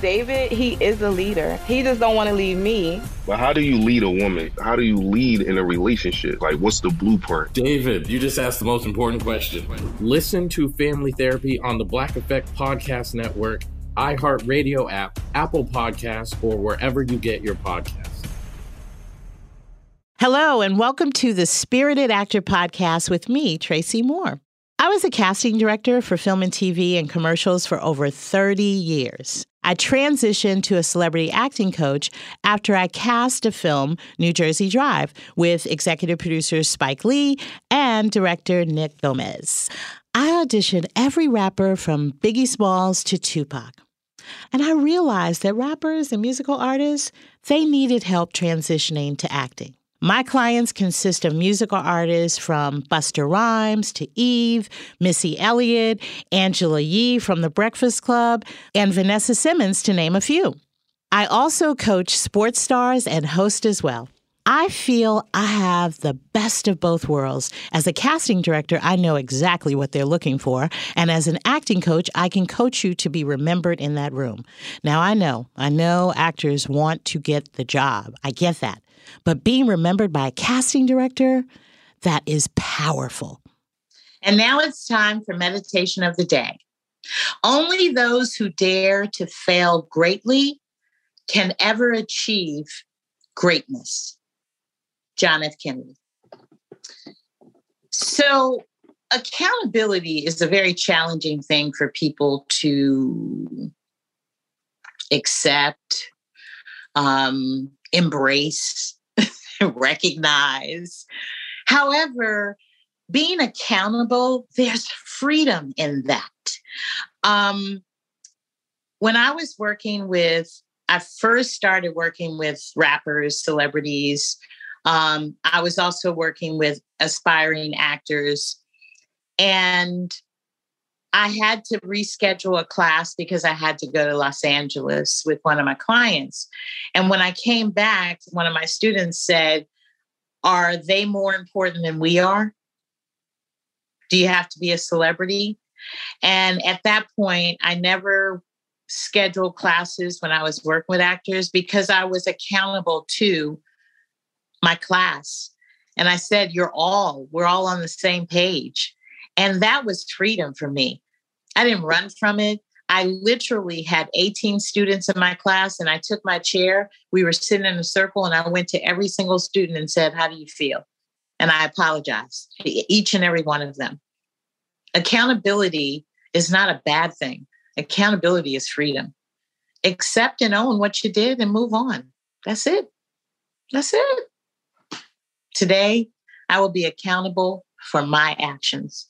David, he is a leader. He just don't want to leave me. But how do you lead a woman? How do you lead in a relationship? Like, what's the blueprint? David, you just asked the most important question. Listen to Family Therapy on the Black Effect Podcast Network, iHeartRadio app, Apple Podcasts, or wherever you get your podcasts. Hello, and welcome to the Spirited Actor Podcast with me, Tracy Moore. I was a casting director for film and TV and commercials for over 30 years. I transitioned to a celebrity acting coach after I cast a film, New Jersey Drive, with executive producer Spike Lee and director Nick Gomez. I auditioned every rapper from Biggie Smalls to Tupac. And I realized that rappers and musical artists, they needed help transitioning to acting. My clients consist of musical artists from Busta Rhymes to Eve, Missy Elliott, Angela Yee from The Breakfast Club, and Vanessa Simmons, to name a few. I also coach sports stars and host as well. I feel I have the best of both worlds. As a casting director, I know exactly what they're looking for. And as an acting coach, I can coach you to be remembered in that room. Now, I know, I know actors want to get the job. I get that. But being remembered by a casting director, that is powerful. And now it's time for meditation of the day. Only those who dare to fail greatly can ever achieve greatness. John F. Kennedy. So, accountability is a very challenging thing for people to accept, um, embrace, recognize. However, being accountable, there's freedom in that. Um, when I was working with, I first started working with rappers, celebrities. Um, I was also working with aspiring actors. And I had to reschedule a class because I had to go to Los Angeles with one of my clients. And when I came back, one of my students said, Are they more important than we are? Do you have to be a celebrity? And at that point, I never scheduled classes when I was working with actors because I was accountable to my class. And I said, You're all, we're all on the same page. And that was freedom for me. I didn't run from it. I literally had 18 students in my class and I took my chair. We were sitting in a circle and I went to every single student and said, How do you feel? And I apologized to each and every one of them. Accountability is not a bad thing, accountability is freedom. Accept and own what you did and move on. That's it. That's it. Today, I will be accountable for my actions.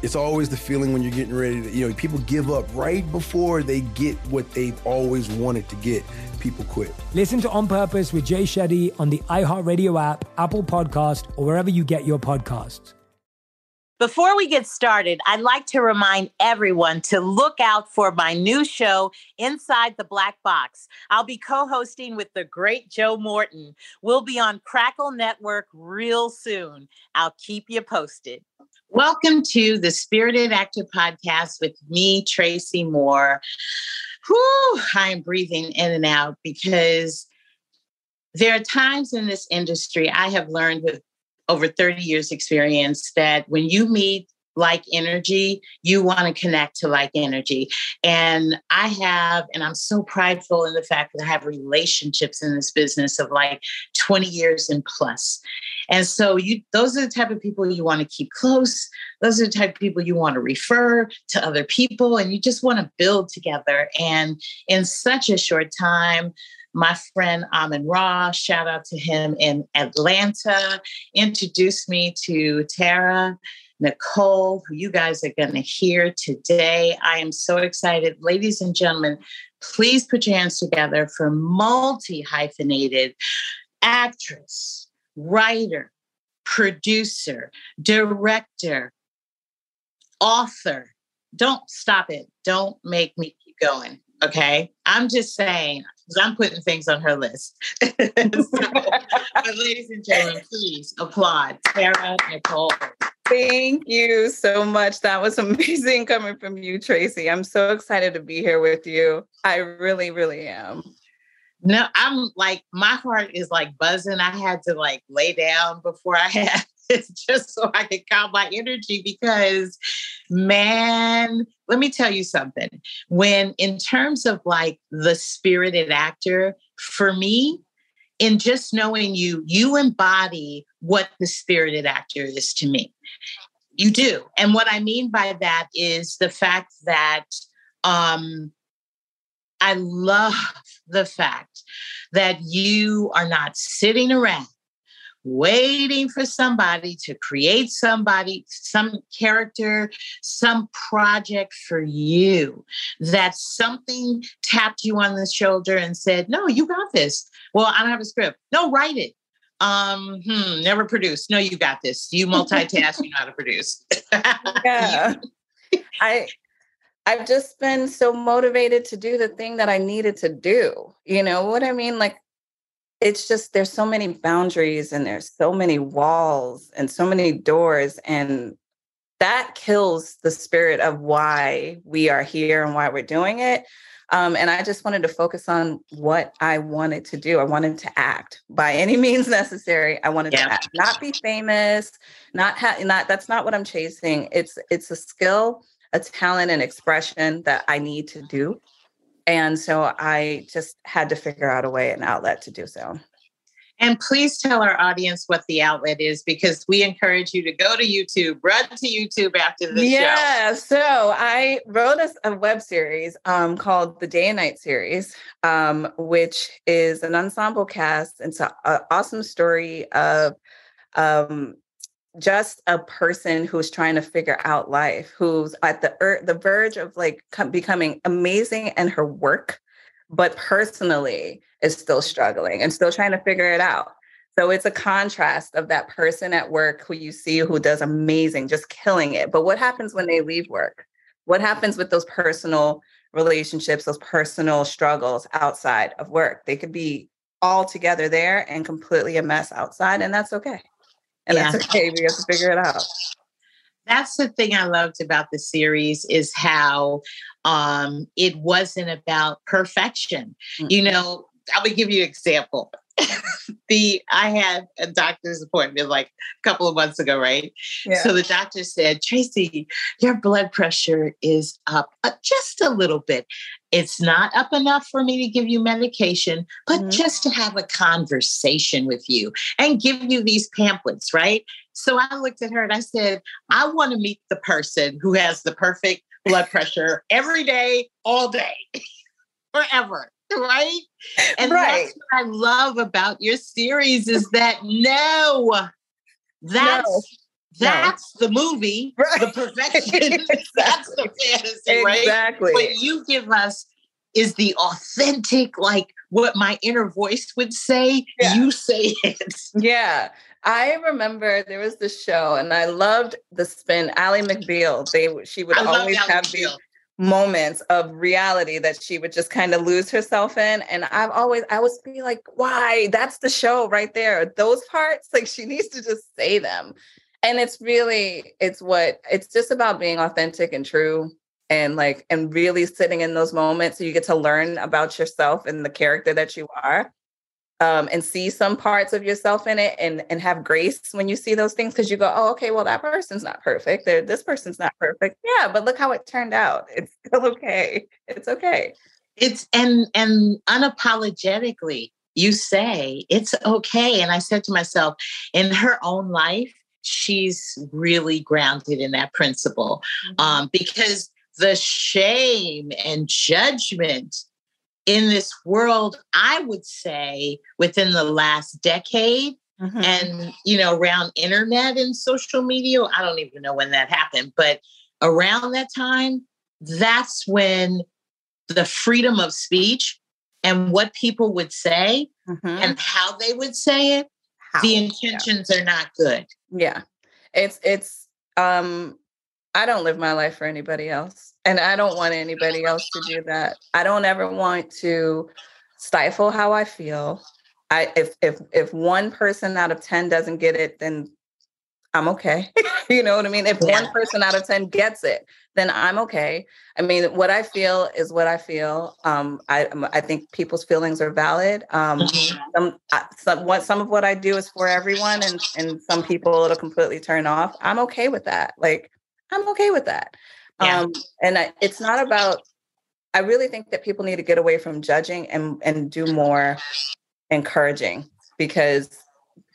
It's always the feeling when you're getting ready to, you know, people give up right before they get what they've always wanted to get people quit. Listen to On Purpose with Jay Shetty on the iHeartRadio app, Apple Podcast, or wherever you get your podcasts. Before we get started, I'd like to remind everyone to look out for my new show, Inside the Black Box. I'll be co hosting with the great Joe Morton. We'll be on Crackle Network real soon. I'll keep you posted. Welcome to the Spirited Actor Podcast with me, Tracy Moore. Whew, I'm breathing in and out because there are times in this industry I have learned with over 30 years experience that when you meet like energy, you want to connect to like energy. And I have, and I'm so prideful in the fact that I have relationships in this business of like 20 years and plus. And so you those are the type of people you want to keep close. Those are the type of people you want to refer to other people and you just want to build together. And in such a short time, my friend Amin Ra, shout out to him in Atlanta, introduced me to Tara Nichole, who you guys are going to hear today. I am so excited. Ladies and gentlemen, please put your hands together for multi hyphenated actress, writer, producer, director, author. Don't stop it. Don't make me keep going. Okay. I'm just saying, I'm putting things on her list. so, but ladies and gentlemen, please applaud Tara Nichole. Thank you so much. That was amazing coming from you, Tracy. I'm so excited to be here with you. I really, really am. No, I'm like, my heart is like buzzing. I had to like lay down before I had this just so I could calm my energy because, man, let me tell you something. When, in terms of like the spirited actor, for me, in just knowing you, you embody what the spirited actor is to me. You do. And what I mean by that is the fact that um, I love the fact that you are not sitting around waiting for somebody to create somebody, some character, some project for you. That something tapped you on the shoulder and said, No, you got this. Well, I don't have a script. No, write it. Um, hmm, never produced. No, you got this. You multitask, you know how to produce. yeah. I I've just been so motivated to do the thing that I needed to do. You know what I mean? Like it's just there's so many boundaries and there's so many walls and so many doors and that kills the spirit of why we are here and why we're doing it um, and I just wanted to focus on what I wanted to do. I wanted to act by any means necessary. I wanted yeah. to act, not be famous, not have not that's not what I'm chasing. It's it's a skill, a talent, and expression that I need to do. And so I just had to figure out a way, an outlet to do so. And please tell our audience what the outlet is because we encourage you to go to YouTube, run to YouTube after this yeah, show. Yeah. So I wrote a, a web series um, called the Day and Night series, um, which is an ensemble cast. It's an awesome story of um, just a person who's trying to figure out life, who's at the er- the verge of like becoming amazing in her work, but personally is still struggling and still trying to figure it out. So it's a contrast of that person at work who you see who does amazing, just killing it. But what happens when they leave work? What happens with those personal relationships, those personal struggles outside of work? They could be all together there and completely a mess outside, and that's okay. And yeah. that's okay. We have to figure it out that's the thing I loved about the series is how um, it wasn't about perfection. Mm-hmm. You know, I will give you an example. the I had a doctor's appointment like a couple of months ago, right? Yeah. So the doctor said, Tracy, your blood pressure is up just a little bit. It's not up enough for me to give you medication, but mm-hmm. just to have a conversation with you and give you these pamphlets, right? So I looked at her and I said, I want to meet the person who has the perfect blood pressure every day, all day, forever right? And right. that's what I love about your series is that no, that's no. that's no. the movie, right. the perfection. exactly. That's the fantasy, right? Exactly. What you give us is the authentic, like what my inner voice would say. Yeah. You say it. Yeah. I remember there was this show, and I loved the spin. Ally McBeal. They she would always have these moments of reality that she would just kind of lose herself in. And I've always, I would be like, why? That's the show right there. Those parts, like she needs to just say them. And it's really, it's what, it's just about being authentic and true and like, and really sitting in those moments so you get to learn about yourself and the character that you are um, and see some parts of yourself in it and and have grace when you see those things because you go oh okay well that person's not perfect. They're, this person's not perfect. Yeah but look how it turned out. It's still okay. It's okay. It's and and unapologetically you say it's okay. And i said to myself in her own life she's really grounded in that principle mm-hmm. um, because the shame and judgment in this world, I would say within the last decade, mm-hmm. and you know, around internet and social media, I don't even know when that happened, but around that time, that's when the freedom of speech and what people would say mm-hmm. and how they would say it, how? the intentions yeah. are not good. Yeah. It's it's um I don't live my life for anybody else. And I don't want anybody else to do that. I don't ever want to stifle how I feel. I if if if one person out of 10 doesn't get it, then I'm okay. you know what I mean? If yeah. one person out of 10 gets it, then I'm okay. I mean, what I feel is what I feel. Um, I I think people's feelings are valid. Um, mm-hmm. some, some what some of what I do is for everyone, and and some people it'll completely turn off. I'm okay with that. Like I'm okay with that. Yeah. Um, and I, it's not about, I really think that people need to get away from judging and, and do more encouraging because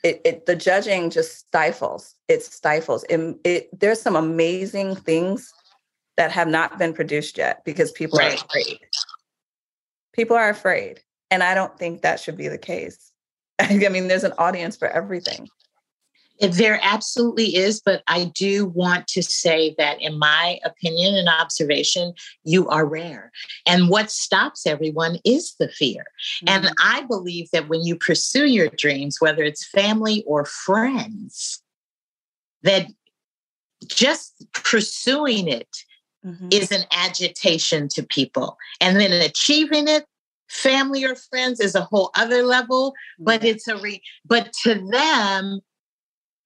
it, it the judging just stifles. It stifles. It, it, there's some amazing things that have not been produced yet because people right. are afraid. People are afraid. And I don't think that should be the case. I mean, there's an audience for everything. There absolutely is, but I do want to say that, in my opinion and observation, you are rare. And what stops everyone is the fear. Mm-hmm. And I believe that when you pursue your dreams, whether it's family or friends, that just pursuing it mm-hmm. is an agitation to people. And then achieving it, family or friends, is a whole other level. But it's a re- but to them,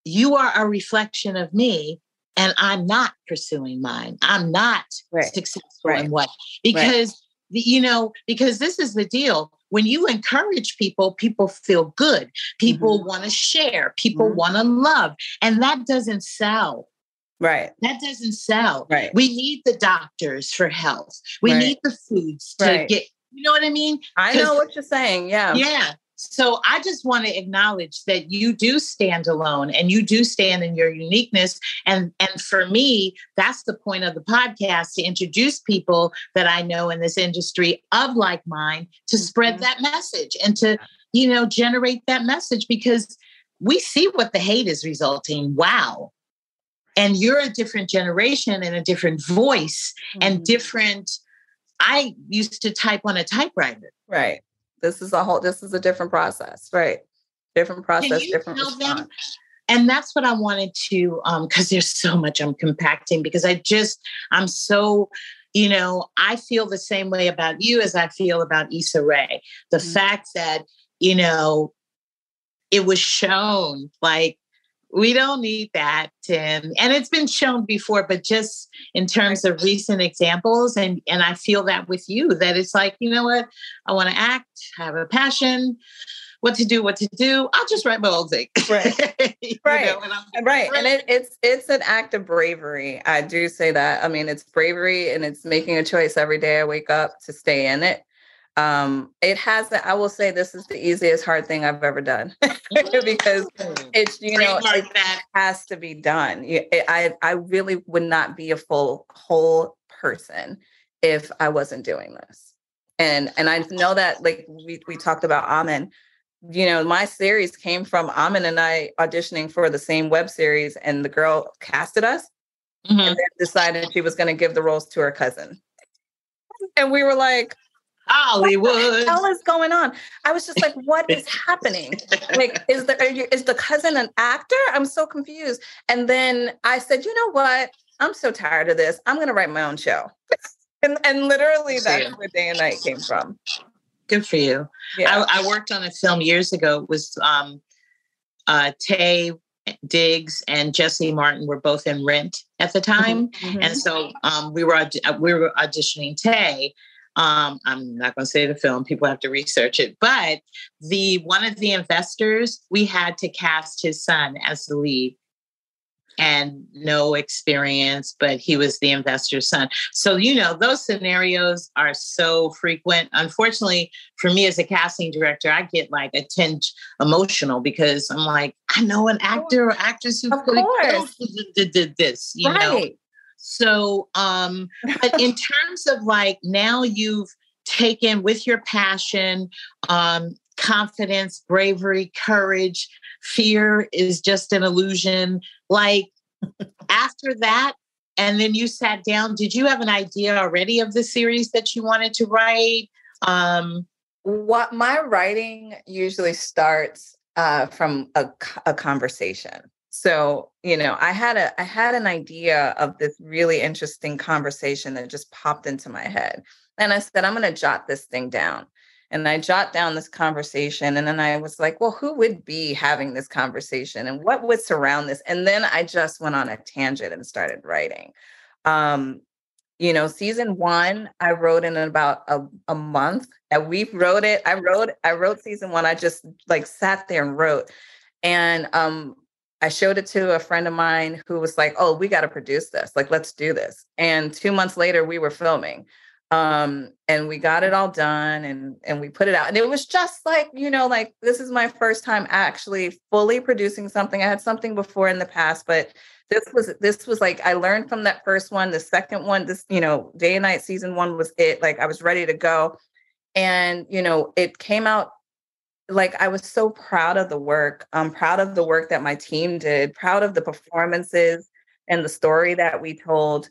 you are a reflection of me and I'm not pursuing mine. I'm not right. successful right. in what because right. you know because this is the deal. When you encourage people, people feel good. People mm-hmm. want to share. People mm-hmm. want to love, and that doesn't sell. Right. That doesn't sell. Right. We need the doctors for health. We need the foods to get. You know what I mean? I know what you're saying. Yeah. Yeah. So I just want to acknowledge that you do stand alone and you do stand in your uniqueness. And, and for me, that's the point of the podcast to introduce people that I know in this industry of like mind to mm-hmm. spread that message and to, you know, generate that message because we see what the hate is resulting. Wow. And you're a different generation and a different voice mm-hmm. and different. I used to type on a typewriter. Right this is a whole this is a different process right different process different response. Them? and that's what i wanted to um because there's so much i'm compacting because i just i'm so you know i feel the same way about you as i feel about Issa Rae the mm-hmm. fact that you know it was shown like we don't need that tim. And it's been shown before but just in terms of recent examples and and i feel that with you that it's like you know what? I want to act have a passion what to do what to do i'll just write my own thing. Right. Right. know, and right and it, it's it's an act of bravery i do say that. I mean it's bravery and it's making a choice every day i wake up to stay in it um, it has i will say this is the easiest hard thing i've ever done because it's you know it that. has to be done. I i really would not be a full whole person if i wasn't doing this. And and i know that like we, we talked about Amin. You know my series came from Amin and i auditioning for the same web series and the girl casted us mm-hmm. and then decided she was going to give the roles to her cousin. And we were like Hollywood. What the hell is going on? I was just like, what is happening? Like, is the you, is the cousin an actor? I'm so confused. And then I said, you know what? I'm so tired of this. I'm gonna write my own show. and and literally that's where day and night came from. Good for you. Yeah. I, I worked on a film years ago. It was um uh Taye Diggs and Jesse Martin were both in Rent at the mm-hmm, time, mm-hmm. and so um, we were we were auditioning Taye, um, I'm not going to say the film; people have to research it. But the one of the investors, we had to cast his son as the lead, and no experience, but he was the investor's son. So you know those scenarios are so frequent. Unfortunately, for me as a casting director, I get like a tinge emotional because I'm like, I know an actor or actress who could have did this, you right. know. So, um, but in terms of like now you've taken with your passion, um, confidence, bravery, courage, fear is just an illusion. Like after that, and then you sat down, did you have an idea already of the series that you wanted to write? Um, what my writing usually starts uh, from a, a conversation. So, you know, I had a I had an idea of this really interesting conversation that just popped into my head. And I said, I'm going to jot this thing down. And I jot down this conversation. And then I was like, well, who would be having this conversation and what would surround this? And then I just went on a tangent and started writing. Um, you know, season one, I wrote in about a, a month. And we wrote it. I wrote, I wrote season one. I just like sat there and wrote. And um, I showed it to a friend of mine who was like, "Oh, we got to produce this. Like, let's do this." And 2 months later, we were filming. Um, and we got it all done and and we put it out. And it was just like, you know, like this is my first time actually fully producing something. I had something before in the past, but this was this was like I learned from that first one. The second one, this, you know, day and night season 1 was it. Like I was ready to go. And, you know, it came out like I was so proud of the work. I'm proud of the work that my team did, proud of the performances and the story that we told.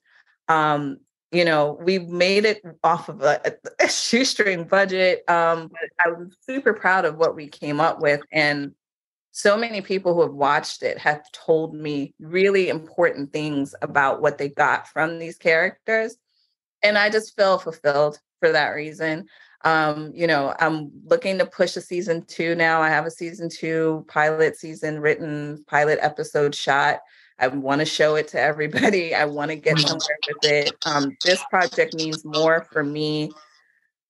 Um, you know, we made it off of a, a shoestring budget. Um, but I was super proud of what we came up with. And so many people who have watched it have told me really important things about what they got from these characters. And I just feel fulfilled for that reason. Um, you know, I'm looking to push a season two now. I have a season two pilot season written, pilot episode shot. I want to show it to everybody. I want to get mm-hmm. somewhere with it. Um, this project means more for me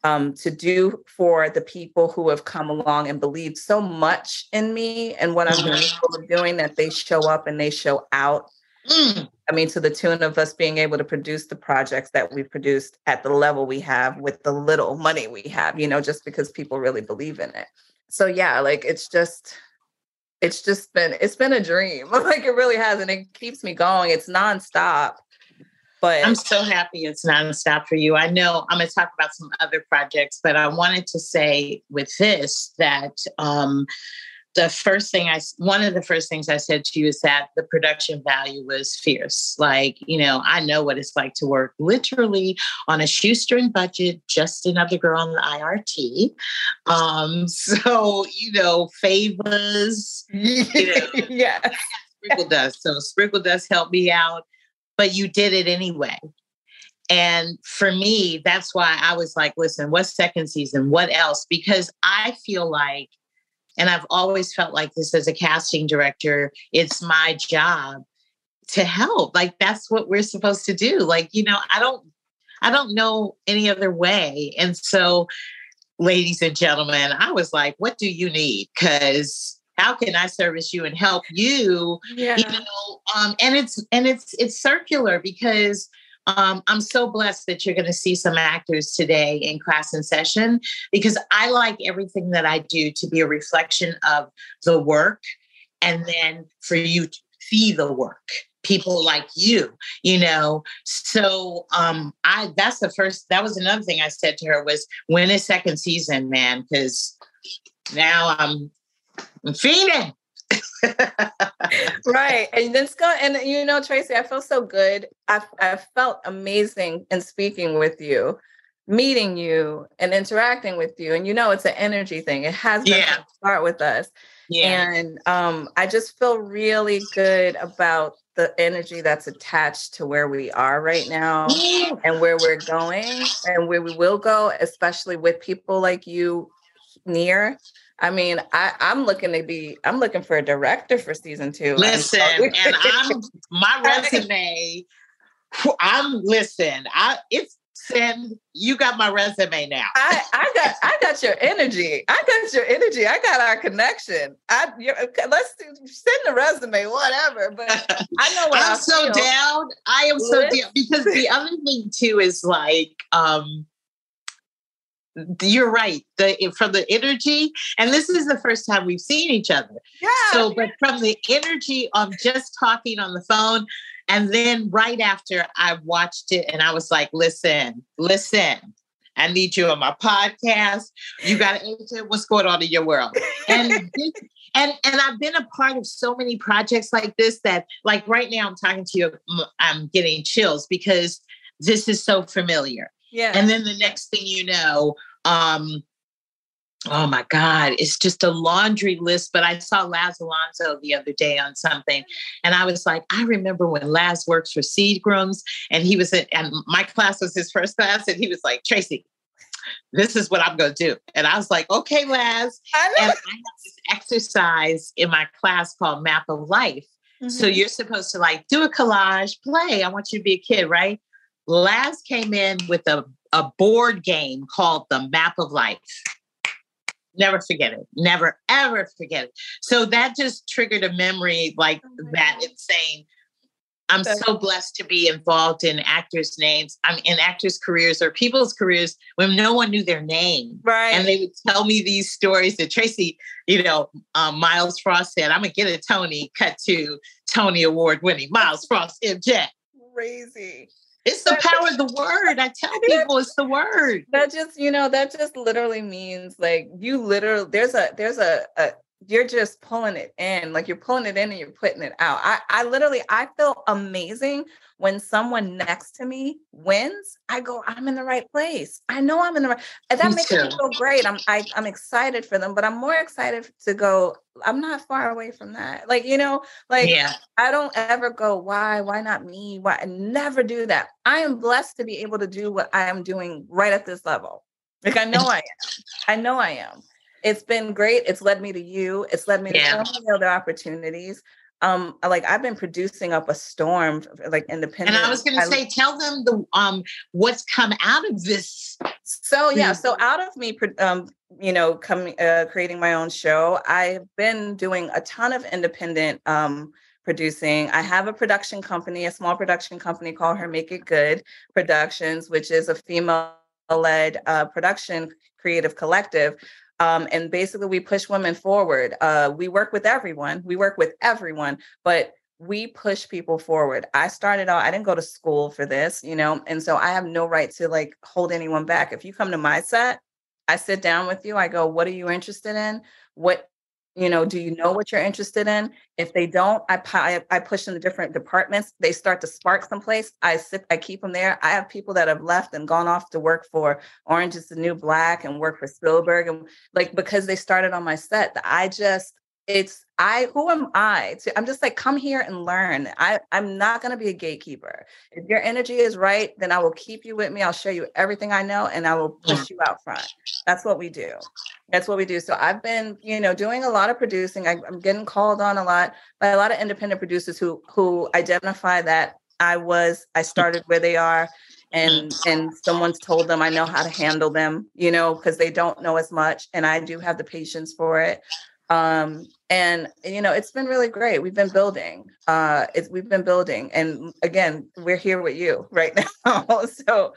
um, to do for the people who have come along and believed so much in me and what I'm mm-hmm. doing that they show up and they show out. Mm. I mean, to the tune of us being able to produce the projects that we produced at the level we have with the little money we have, you know, just because people really believe in it. So, yeah, like it's just, it's just been it's been a dream. Like it really has and it keeps me going. It's nonstop but i'm so happy it's nonstop for you. I know i'm going to talk about some other projects but i wanted to say with this that um the first thing I, one of the first things I said to you is that the production value was fierce. Like, you know, I know what it's like to work literally on a shoestring budget, just another girl on the IRT. Um, so, you know, favors, you know, yeah. Sprinkle Dust. So Sprinkle Dust helped me out, but you did it anyway. And for me, that's why I was like, listen, what's second season? What else? Because I feel like and I've always felt like this as a casting director, it's my job to help. Like that's what we're supposed to do. Like, you know, I don't I don't know any other way. And so ladies and gentlemen, I was like, what do you need? Cuz how can I service you and help you? Yeah. You know, um, and it's and it's it's circular because um, I'm so blessed that you're going to see some actors today in class and session because I like everything that I do to be a reflection of the work and then for you to see the work people like you you know? So um i that's the first that was another thing i said to her was when is second season man? Because now i'm i'm feeding right. And then Scott, and you know, Tracy, I feel so good. I, I felt amazing in speaking with you, meeting you and interacting with you. And you know, it's an energy thing. It has been yeah. start with us. Yeah. And um, I just feel really good about the energy that's attached to where we are right now yeah. and where we're going and where we will go, especially with people like you near I mean, I, I'm looking to be, I'm looking for a director for season two. Listen, and I'm my resume. I'm listen. I it's send. You got my resume now. I, I got I got your energy. I got your energy. I got our connection. I let's send the resume, whatever. But I know what I'm I so feel. down. I am so down because the other thing too is like um you're right. The from the energy, and this is the first time we've seen each other. Yeah. So, but from the energy of just talking on the phone, and then right after I watched it, and I was like, "Listen, listen, I need you on my podcast. You got to answer what's going on in your world." And this, and and I've been a part of so many projects like this that, like right now, I'm talking to you, I'm getting chills because this is so familiar. Yeah. And then the next thing you know, um, oh my God, it's just a laundry list. But I saw Laz Alonso the other day on something, and I was like, I remember when Laz works for Seagrams, and he was at, and my class was his first class, and he was like, Tracy, this is what I'm going to do. And I was like, okay, Laz. I and I have this exercise in my class called Map of Life. Mm-hmm. So you're supposed to like do a collage, play. I want you to be a kid, right? Laz came in with a, a board game called the Map of Life. Never forget it. Never, ever forget it. So that just triggered a memory like oh that. It's saying, I'm so blessed to be involved in actors' names. I'm in actors' careers or people's careers when no one knew their name. Right. And they would tell me these stories that Tracy, you know, um, Myles Frost said, I'm going to get a Tony, cut to Tony Award winning Myles Frost, MJ. Crazy It's the power of the word. I tell people it's the word. That just, you know, that just literally means like you literally there's a there's a, a you're just pulling it in like you're pulling it in and you're putting it out. I i literally i feel amazing when someone next to me wins i go i'm in the right place. I know i'm in the right and that me makes too. me feel great. I'm I, am i am excited for them but i'm more excited to go i'm not far away from that. Like you know like yeah. i don't ever go why? Why not me? Why? I never do that. I am blessed to be able to do what i am doing right at this level. Like i know i am. I know i am it's been great. It's led me to you. It's led me yeah. to so many other opportunities. Um, like I've been producing up a storm, like independent. And I was going to say, tell them the um what's come out of this. So yeah, so out of me, um, you know, coming uh, creating my own show, I've been doing a ton of independent um producing. I have a production company, a small production company called Her Make It Good Productions, which is a female led uh, production creative collective um, and basically, we push women forward. Uh, we work with everyone. We work with everyone, but we push people forward. I started out, I didn't go to school for this, you know, and so I have no right to like hold anyone back. If you come to my set, I sit down with you, I go, What are you interested in? What you know do you know what you're interested in? If they don't i i, push into different departments they start to spark someplace i sit i keep them there. I have people that have left and gone off to work for orange is the new black and work for spielberg and like because they started on my set i just it's I who am I to I'm just like come here and learn. I I'm not going to be a gatekeeper. If your energy is right, then I will keep you with me. I'll show you everything I know and I will push you out front. That's what we do. That's what we do. So I've been, you know, doing a lot of producing. I, I'm getting called on a lot by a lot of independent producers who who identify that I was I started where they are and and someone's told them I know how to handle them, you know, because they don't know as much and I do have the patience for it um and you know it's been really great. We've been building uh it's we've been building. And again we're here with you right now. So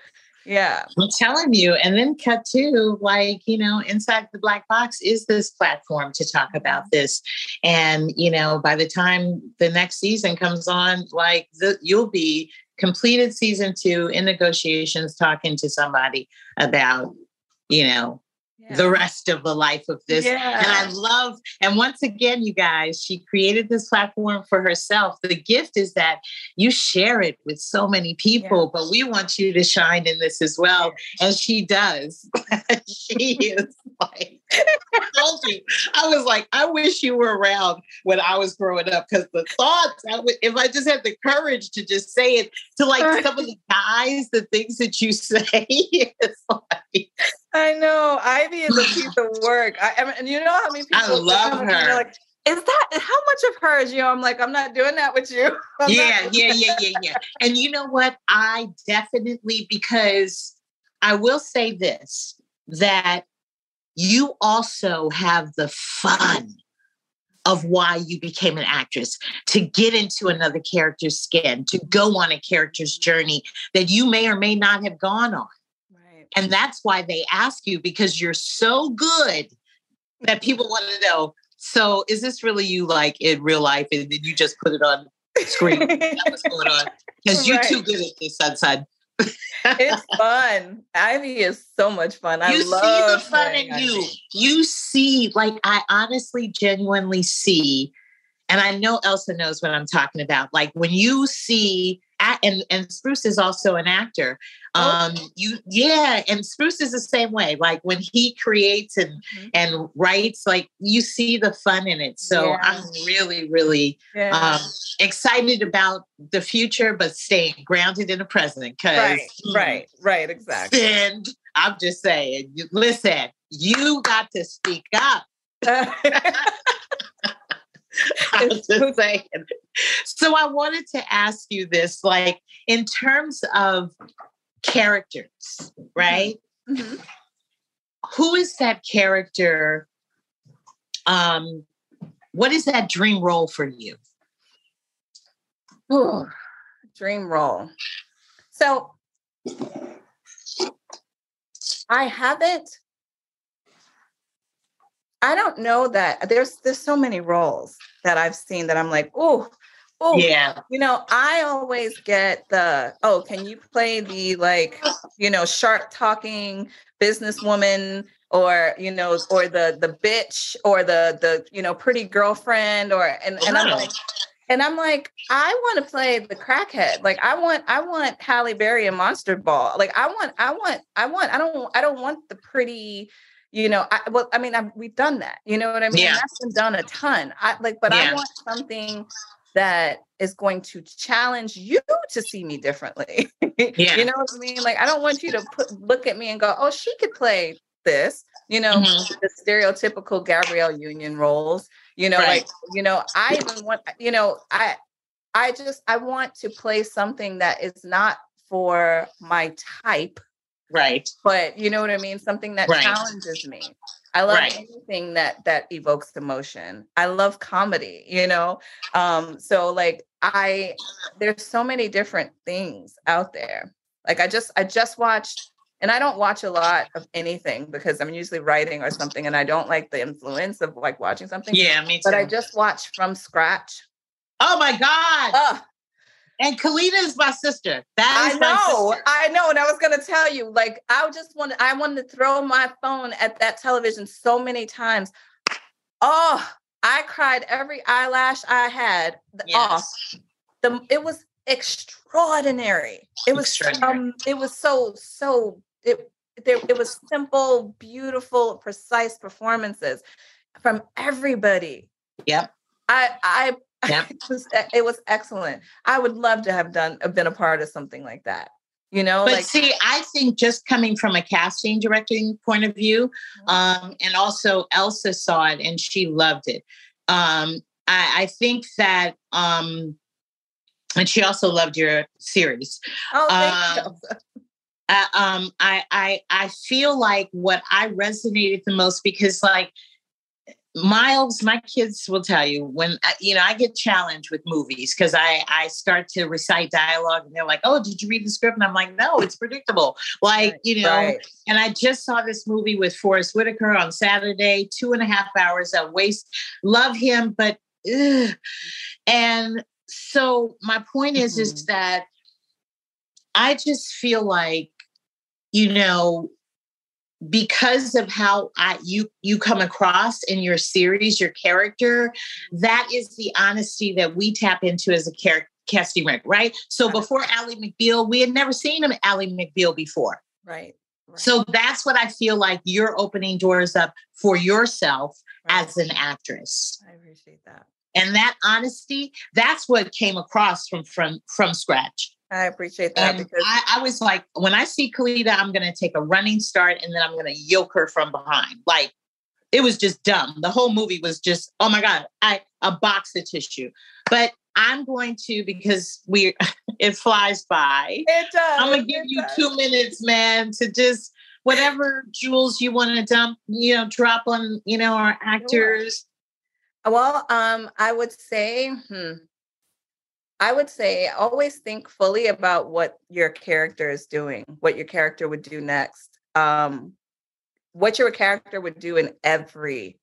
yeah. I'm telling you. And then cut to like you know inside the black box is this platform to talk about this. And you know by the time the next season comes on like the, you'll be completed season two in negotiations talking to somebody about you know the rest of the life of this. Yeah. And I love, and once again, you guys, she created this platform for herself. The gift is that you share it with so many people, yeah. but we want you to shine in this as well. And she does. she is like, I told you, I was like, I wish you were around when I was growing up because the thoughts, I would, if I just had the courage to just say it to like some of the guys, the things that you say, it's like, I know Ivy is a piece of work. I, I mean, and you know how many people I love her. Like, is that how much of her is you? Know, I'm like, I'm not doing that with you. I'm yeah, yeah, yeah, yeah, yeah. And you know what? I definitely because I will say this that you also have the fun of why you became an actress to get into another character's skin, to go on a character's journey that you may or may not have gone on. And that's why they ask you because you're so good that people want to know. So is this really you like in real life? And then you just put it on screen. going on? Because you're too good at this, son, son. it's fun. Ivy is so much fun. I you love see the fun in Ivy. you. You see, like I honestly, genuinely see, and I know Elsa knows what I'm talking about. Like when you see and and Spruce is also an actor. Oh. Um, you yeah, and Spruce is the same way. Like when he creates and mm-hmm. and writes, like you see the fun in it. So yeah. I'm really really yeah. um, excited about the future, but staying grounded in the present. Because right, right, right, exactly. And I'm just saying, listen, you got to speak up. so I wanted to ask you this, like in terms of characters, right? Mm-hmm. Who is that character? Um, what is that dream role for you? Ooh, dream role. So I haven't I don't know that there's there's so many roles that I've seen that I'm like, oh, Oh, Yeah. You know, I always get the, oh, can you play the like, you know, sharp talking businesswoman or, you know, or the the bitch or the the, you know, pretty girlfriend or and, and I'm like, and I'm like, I want to play the crackhead. Like I want, I want Halle Berry and Monster Ball. Like I want, I want, I want, I don't, I don't want the pretty, you know, I well, I mean, i we've done that. You know what I mean? Yeah. That's been done a ton. I like, but Yeah. I want something that is going to challenge you to see me differently. Yeah. you know what I mean? Like I don't want you to put look at me and go, "Oh, she could play this." You know, Mhm. the stereotypical Gabrielle Union roles. You know, Right. like you know, I even want. You know, I I just I want to play something that is not for my type, Right. but you know what I mean? Something that Right. challenges me. I love Right. anything that that evokes emotion. I love comedy, you know. Um, so like I there's so many different things out there. Like I just I just watched and I don't watch a lot of anything because I'm usually writing or something and I don't like the influence of like watching something. Yeah, me too. But I just watched from scratch. oh my God. And Kalita is my sister. That I know. I know, and I was gonna tell you, like, I just wanted, I wanted to throw my phone at that television so many times. Oh, I cried every eyelash I had th- off. Yes. The it was extraordinary. It was Extraordinary. um, it was so so it there it was simple, beautiful, precise performances from everybody. Yep. I I Yep. it was it was excellent. I would love to have done been a part of something like that. You know, But like see, I think just coming from a casting directing point of view, Mm-hmm. um, and also Elsa saw it and she loved it. Um, I, I think that, um, and she also loved your series. oh, thank you. um, uh, um, I, I I feel like what I resonated the most because like Miles, my kids will tell you when you know I get challenged with movies because I I start to recite dialogue and they're like, "Oh, did you read the script?" And I'm like, "No, it's predictable." Like Right, you know, right. and I just saw this movie with Forest Whitaker on Saturday, two and a half hours of waste. Love him, but ugh. and so my point is is Mhm. that I just feel like you know because of how I you you come across in your series, your character, that is the honesty that we tap into as a character casting director, right? So before Ally McBeal, we had never seen him Ally McBeal before. right. right, So that's what I feel like you're opening doors up for yourself right. as an actress. I appreciate that. And that honesty, that's what came across from from from scratch. I appreciate that And because I, I was like, when I see Kalita, I'm going to take a running start and then I'm going to yoke her from behind. Like, it was just dumb. The whole movie was just, oh my God, I a box of tissue. But I'm going to because we it flies by. it does. I'm gonna give you does. two minutes, man, to just whatever jewels you want to dump, you know, drop on, you know, our actors. Well, um, I would say, hmm, I would say always think fully about what your character is doing, what your character would do next, um, what your character would do in every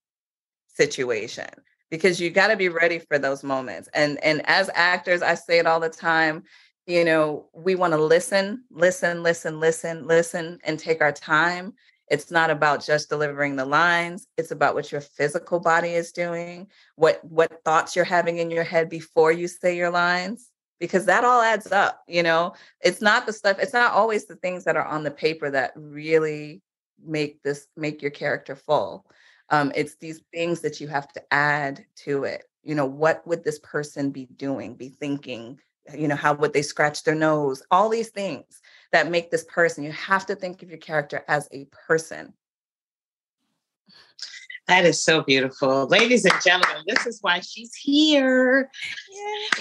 situation, because you got to be ready for those moments. And and as actors, I say it all the time. You know, we want to listen, listen, listen, listen, listen, and take our time. It's not about just delivering the lines. It's about what your physical body is doing, what what thoughts you're having in your head before you say your lines, because that all adds up. You know, it's not the stuff. It's not always the things that are on the paper that really make this make your character full. Um, it's these things that you have to add to it. You know, what would this person be doing, be thinking? You know, how would they scratch their nose? All these things that make this person. You have to think of your character as a person. That is so beautiful. Ladies and gentlemen, this is why she's here.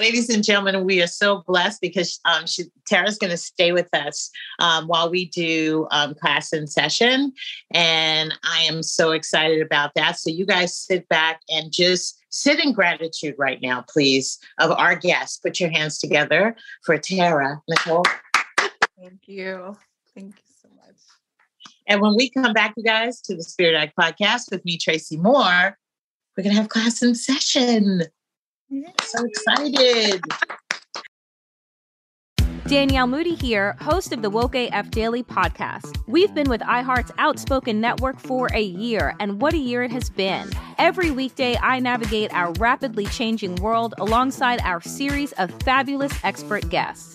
Ladies and gentlemen, we are so blessed because um, she, Tara's going to stay with us um, while we do um, class in session. And I am so excited about that. So, you guys sit back and just sit in gratitude right now, please, of our guests. Put your hands together for Tara. Nichole. Thank you. Thank you so much. And when we come back, you guys, to the Spirit Act podcast with me, Tracy Moore, we're going to have class in session. So excited. Danielle Moody here, host of the Woke AF Daily podcast. We've been with iHeart's Outspoken Network for a year, and what a year it has been. Every weekday, I navigate our rapidly changing world alongside our series of fabulous expert guests.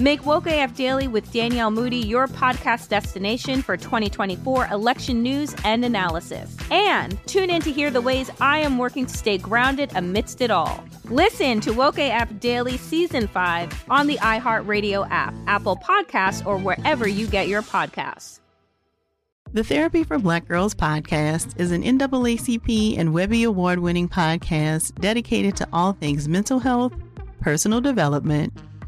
Make Woke AF Daily with Danielle Moody your podcast destination for 2024 election news and analysis. And tune in to hear the ways I am working to stay grounded amidst it all. Listen to Woke AF Daily Season 5 on the iHeartRadio app, Apple Podcasts, or wherever you get your podcasts. The Therapy for Black Girls podcast is an NAACP and Webby Award winning podcast dedicated to all things mental health, personal development,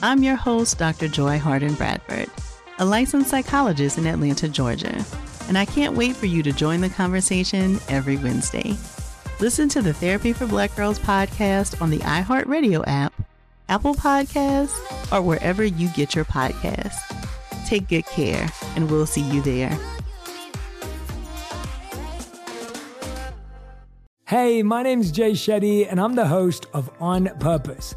I'm your host, Dr. Joy Harden Bradford, a licensed psychologist in Atlanta, Georgia, and I can't wait for you to join the conversation every Wednesday. Listen to the Therapy for Black Girls podcast on the iHeartRadio app, Apple Podcasts, or wherever you get your podcasts. Take good care, and we'll see you there. Hey, my name's Jay Shetty, and I'm the host of On Purpose.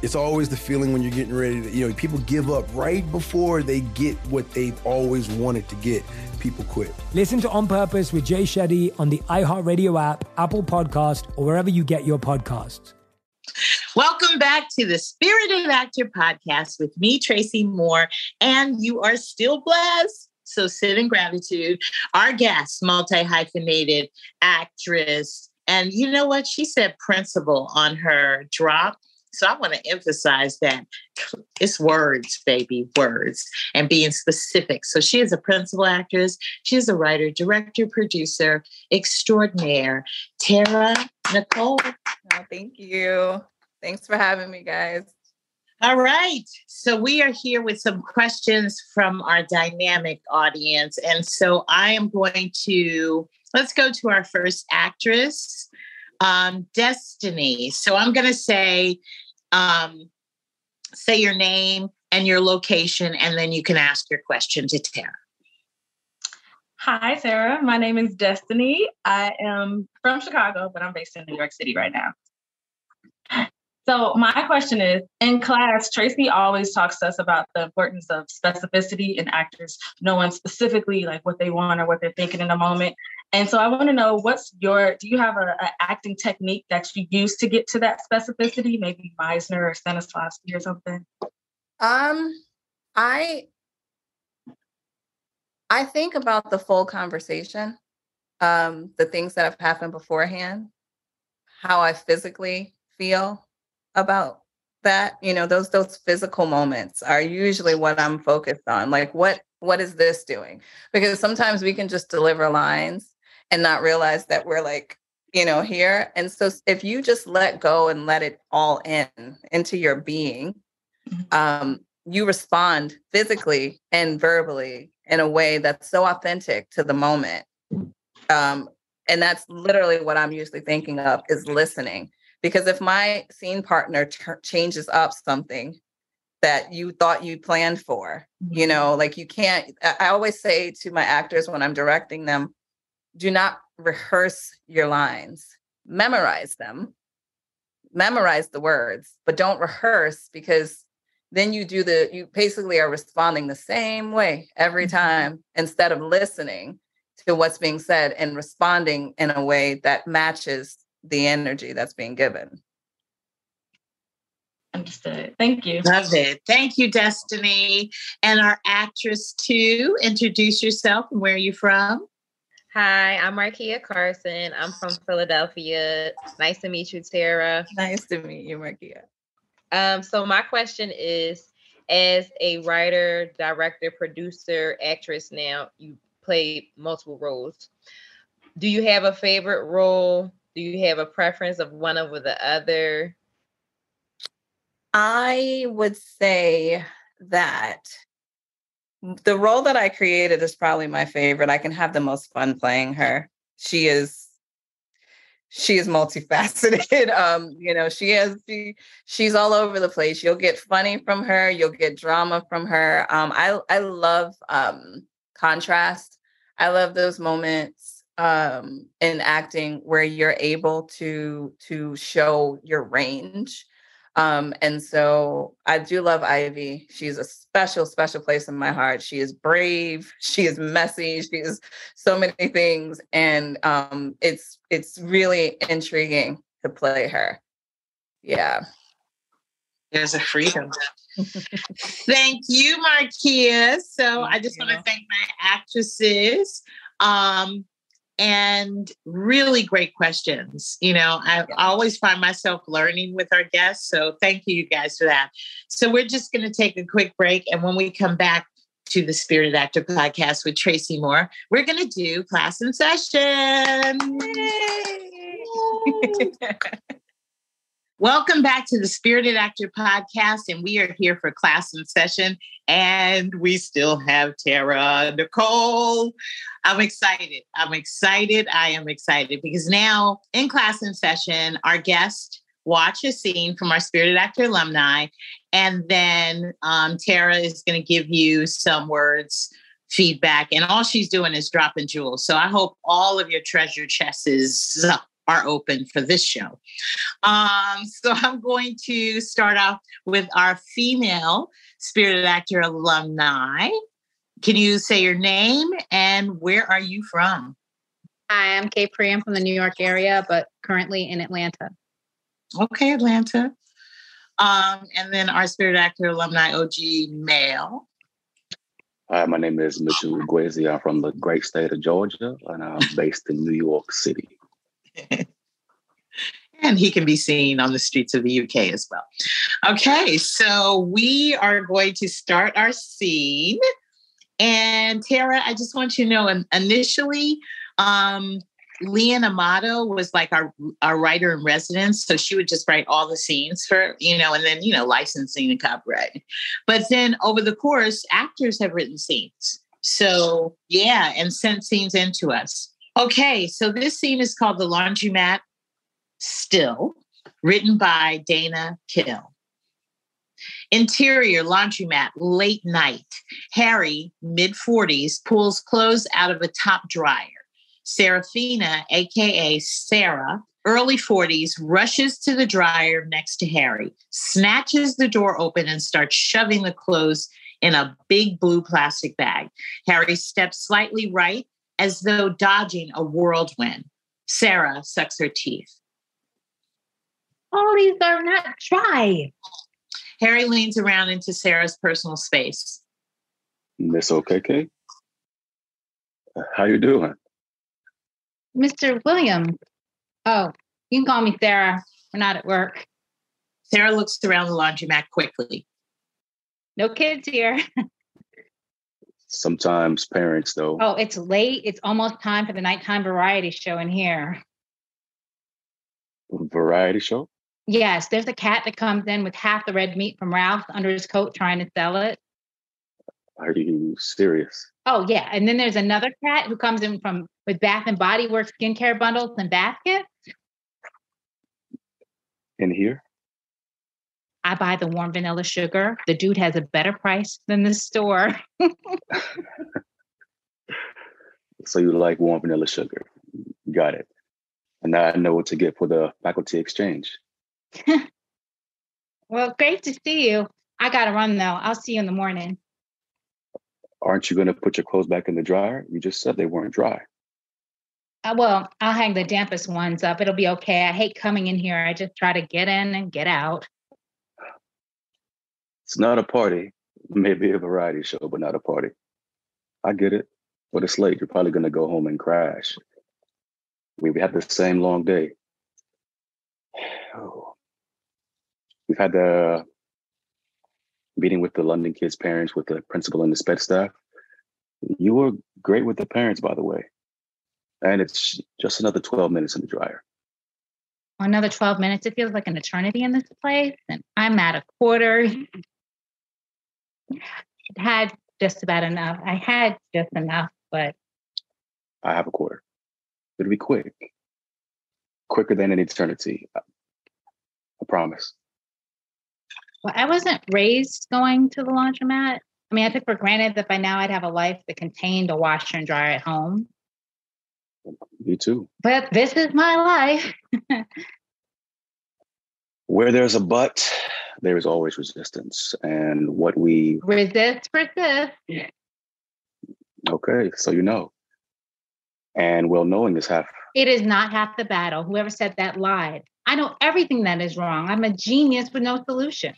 It's always the feeling when you're getting ready to, you know, people give up right before they get what they've always wanted to get people quit. Listen to On Purpose with Jay Shetty on the iHeartRadio app, Apple Podcast, or wherever you get your podcasts. Welcome back to the Spirited Actor podcast with me, Tracy Moore, and you are still blessed. So sit in gratitude. Our guest, multi hyphenated actress, and you know what? She said principal on her drop. So I want to emphasize that it's words, baby, words, and being specific. So she is a principal actress. She is a writer, director, producer extraordinaire. Tara Nichole. Oh, thank you. Thanks for having me, guys. All right. So we are here with some questions from our dynamic audience. And so I am going to let's go to our first actress, um, Destiny. So I'm going to say, um, say your name and your location, and then you can ask your question to Tara. Hi, Sarah. My name is Destiny. I am from Chicago, but I'm based in New York City right now. So, my question is in class, Tracy always talks to us about the importance of specificity in actors knowing specifically like what they want or what they're thinking in a moment. And so I want to know what's your, do you have an acting technique that you use to get to that specificity? Maybe Meisner or Stanislavski or something? Um, I, I think about the full conversation, um, the things that have happened beforehand, how I physically feel about that you know those those physical moments are usually what i'm focused on like what what is this doing because sometimes we can just deliver lines and not realize that we're like you know here and so if you just let go and let it all in into your being mm-hmm. um you respond physically and verbally in a way that's so authentic to the moment um And that's literally what I'm usually thinking of is listening. Because if my scene partner ter- changes up something that you thought you planned for, you Mm-hmm. know, like you can't, I always say to my actors when I'm directing them, do not rehearse your lines, memorize them, memorize the words, but don't rehearse because then you do the, you basically are responding the same way every mm-hmm. time instead of listening to what's being said and responding in a way that matches the energy that's being given. Understood. Thank you. Love it. Thank you, Destiny. And our actress, too. Introduce yourself and where are you from? Hi, I'm Markia Carson. I'm from Philadelphia. Nice to meet you, Tara. Nice to meet you, Markia. Um, so my question is, as a writer, director, producer, actress now, you play multiple roles. Do you have a favorite role? Do you have a preference of one over the other? I would say that the role that I created is probably my favorite. I can have the most fun playing her. She is she is multifaceted. Um, you know, she has she she's all over the place. You'll get funny from her, you'll get drama from her. Um, I I love um contrast. I love those moments um in acting where you're able to to show your range um, and so I do love Ivy. She's a special, special place in my heart. She is brave. She is messy. She is so many things, and um, it's it's really intriguing to play her. Yeah. There's a freedom. thank you, Markia. So I just want to thank my actresses. Um, and really great questions. You know, I always find myself learning with our guests. So thank you, you guys, for that. So we're just going to take a quick break. And when we come back to the Spirited Actor podcast with Tracy Moore, we're going to do class in session. Welcome back to the Spirited Actor podcast, and we are here for class in session, and we still have Tara Nichole. I'm excited. I'm excited. I am excited because now in class in session, our guest watch a scene from our Spirited Actor alumni, and then um, Tara is going to give you some words feedback and all she's doing is dropping jewels so i hope all of your treasure chests are open for this show. Um, so I'm going to start off with our female Spirited Actor alumni. Can you say your name and where are you from? Hi, I'm Kay Priam from the New York area, but currently in Atlanta. Okay, Atlanta. Um, and then our Spirit Actor alumni OG male. Hi, my name is Mitchell Uguezi. I'm from the great state of Georgia, and I'm based in New York City. and he can be seen on the streets of the UK as well. Okay, so we are going to start our scene. And Tara, I just want you to know initially, um, Leanne Amato was like our, our writer in residence. So she would just write all the scenes for, you know, and then, you know, licensing and copyright. But then over the course, actors have written scenes. So yeah, and sent scenes into us. Okay, so this scene is called The Laundromat Still, written by Dana Kill. Interior laundromat, late night. Harry, mid 40s, pulls clothes out of a top dryer. Serafina, AKA Sarah, early 40s, rushes to the dryer next to Harry, snatches the door open, and starts shoving the clothes in a big blue plastic bag. Harry steps slightly right as though dodging a whirlwind. Sarah sucks her teeth. All these are not dry. Harry leans around into Sarah's personal space. Miss OKK? How you doing? Mr. William. Oh, you can call me Sarah. We're not at work. Sarah looks around the laundromat quickly. No kids here. Sometimes parents, though. Oh, it's late. It's almost time for the nighttime variety show in here. Variety show? Yes, there's a cat that comes in with half the red meat from Ralph's under his coat trying to sell it. Are you serious? Oh yeah, and then there's another cat who comes in from with Bath and Body Works skincare bundles and baskets. In here? I buy the warm vanilla sugar. The dude has a better price than the store. So you like warm vanilla sugar. Got it. And now I know what to get for the faculty exchange. well, great to see you. I gotta run though. I'll see you in the morning. Aren't you going to put your clothes back in the dryer? You just said they weren't dry. Uh, well, I'll hang the dampest ones up. It'll be okay. I hate coming in here. I just try to get in and get out. It's not a party. Maybe a variety show, but not a party. I get it. But it's late. You're probably going to go home and crash. We had the same long day. We've had the meeting with the London kids' parents, with the principal and the SPED staff. You were great with the parents, by the way. And it's just another 12 minutes in the dryer. Another 12 minutes. It feels like an eternity in this place. And I'm at a quarter. had just about enough. I had just enough, but I have a quarter. It'll be quick, quicker than an eternity. I promise. Well, I wasn't raised going to the laundromat. I mean, I took for granted that by now I'd have a life that contained a washer and dryer at home. Me too. But this is my life. Where there's a but, there is always resistance. And what we resist, persist. Okay, so you know. And well knowing is half. It is not half the battle. Whoever said that lied. I know everything that is wrong. I'm a genius with no solution.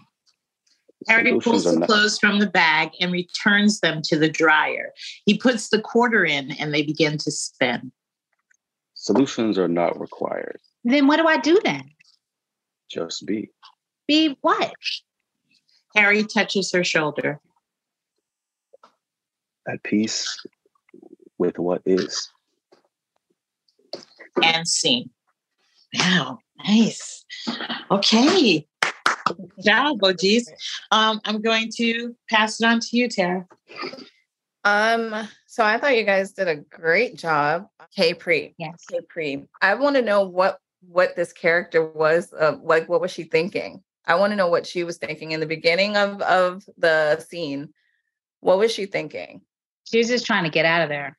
Harry pulls the clothes from the bag and returns them to the dryer. He puts the quarter in and they begin to spin. Solutions are not required. Then what do I do then? Just be. Be what? Harry touches her shoulder. At peace with what is. And scene. Wow, nice. Okay. Good job, OGs. Um, I'm going to pass it on to you, Tara. Um, so I thought you guys did a great job. Capri. Yes. Capri. I want to know what what this character was uh, like what was she thinking? I want to know what she was thinking in the beginning of of the scene. What was she thinking? She was just trying to get out of there.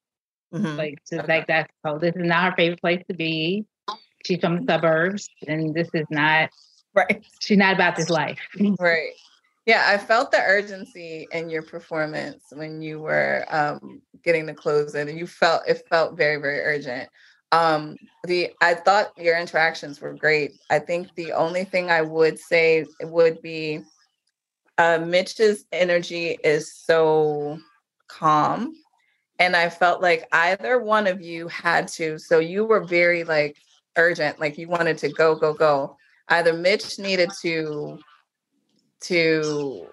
Mm-hmm. Like just okay. like that. Oh, this is not her favorite place to be. She's from the suburbs, and this is not right. She's not about this life. right. Yeah, I felt the urgency in your performance when you were um, getting the clothes in, and you felt it felt very, very urgent. Um, the I thought your interactions were great. I think the only thing I would say would be uh, Mitch's energy is so calm, and I felt like either one of you had to. So you were very like urgent, like you wanted to go, go, go. Either Mitch needed to to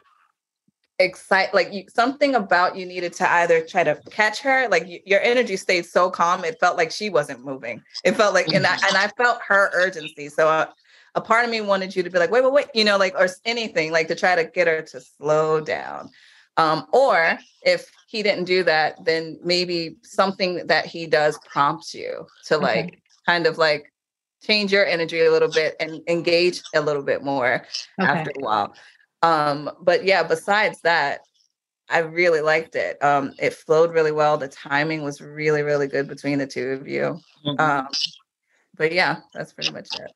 excite like you, something about you needed to either try to catch her like you, your energy stayed so calm it felt like she wasn't moving. It felt like and I, and I felt her urgency. So uh, a part of me wanted you to be like wait wait wait you know like or anything like to try to get her to slow down. Um or if he didn't do that then maybe something that he does prompts you to like okay. kind of like change your energy a little bit and engage a little bit more okay. after a while um, but yeah, besides that, I really liked it. Um, it flowed really well. The timing was really, really good between the two of you. Mm-hmm. Um, but yeah, that's pretty much it.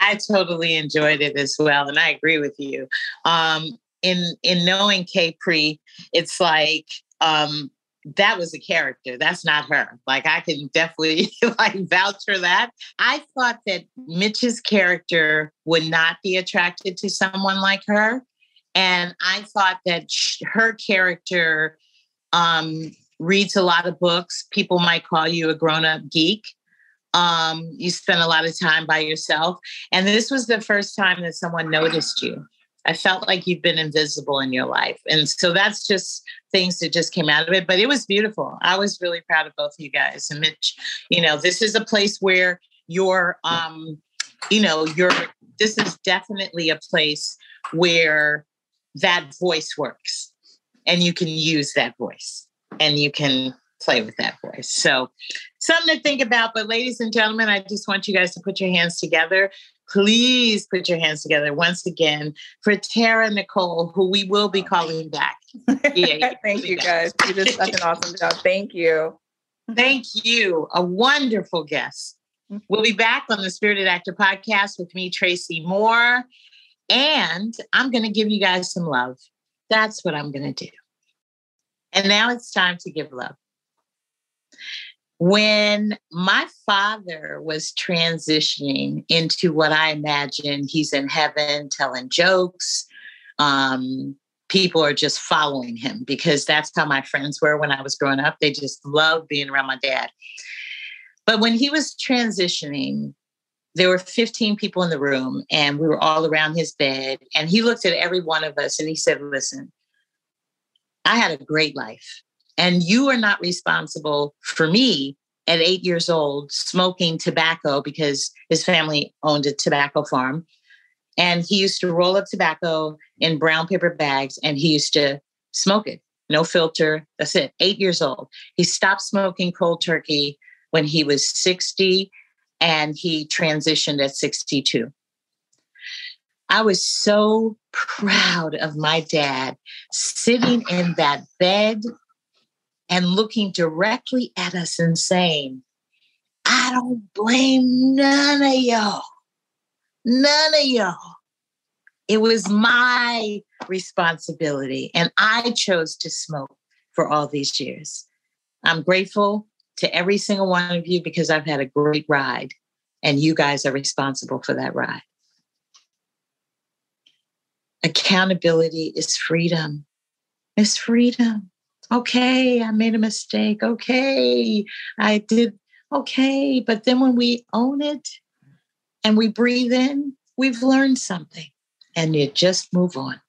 I totally enjoyed it as well, and I agree with you. Um, in in knowing Capri, it's like um, that was a character. That's not her. Like I can definitely like vouch for that. I thought that Mitch's character would not be attracted to someone like her, and I thought that her character um, reads a lot of books. People might call you a grown-up geek. Um, you spend a lot of time by yourself, and this was the first time that someone noticed you. I felt like you've been invisible in your life. And so that's just things that just came out of it. But it was beautiful. I was really proud of both of you guys. And Mitch, you know, this is a place where you're um, you know, you're this is definitely a place where that voice works. and you can use that voice and you can play with that voice. So, something to think about. But, ladies and gentlemen, I just want you guys to put your hands together. Please put your hands together once again for Tara Nichole, who we will be oh. calling back. Yeah, thank you guys. You did such an awesome job. Thank you. Thank you. A wonderful guest. Mm-hmm. We'll be back on the Spirited Actor podcast with me, Tracy Moore. And I'm going to give you guys some love. That's what I'm going to do. And now it's time to give love. When my father was transitioning into what I imagine he's in heaven telling jokes, um, people are just following him because that's how my friends were when I was growing up. They just loved being around my dad. But when he was transitioning, there were 15 people in the room and we were all around his bed. And he looked at every one of us and he said, Listen, I had a great life. And you are not responsible for me at eight years old smoking tobacco because his family owned a tobacco farm. And he used to roll up tobacco in brown paper bags and he used to smoke it, no filter. That's it, eight years old. He stopped smoking cold turkey when he was 60 and he transitioned at 62. I was so proud of my dad sitting in that bed and looking directly at us and saying, I don't blame none of y'all. None of y'all. It was my responsibility, and I chose to smoke for all these years. I'm grateful to every single one of you because I've had a great ride, and you guys are responsible for that ride. Accountability is freedom. It's freedom. Okay, I made a mistake. Okay, I did. Okay. But then when we own it and we breathe in, we've learned something and you just move on.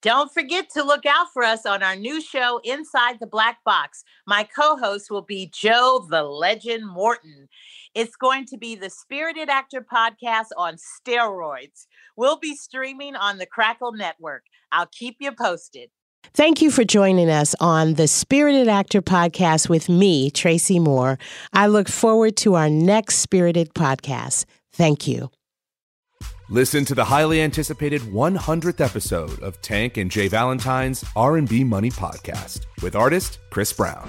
Don't forget to look out for us on our new show, Inside the Black Box. My co host will be Joe the Legend Morton. It's going to be the Spirited Actor podcast on steroids. We'll be streaming on the Crackle Network. I'll keep you posted. Thank you for joining us on the Spirited Actor podcast with me, Tracy Moore. I look forward to our next Spirited podcast. Thank you. Listen to the highly anticipated 100th episode of Tank and J. Valentine's R&B Money podcast with artist Chris Brown.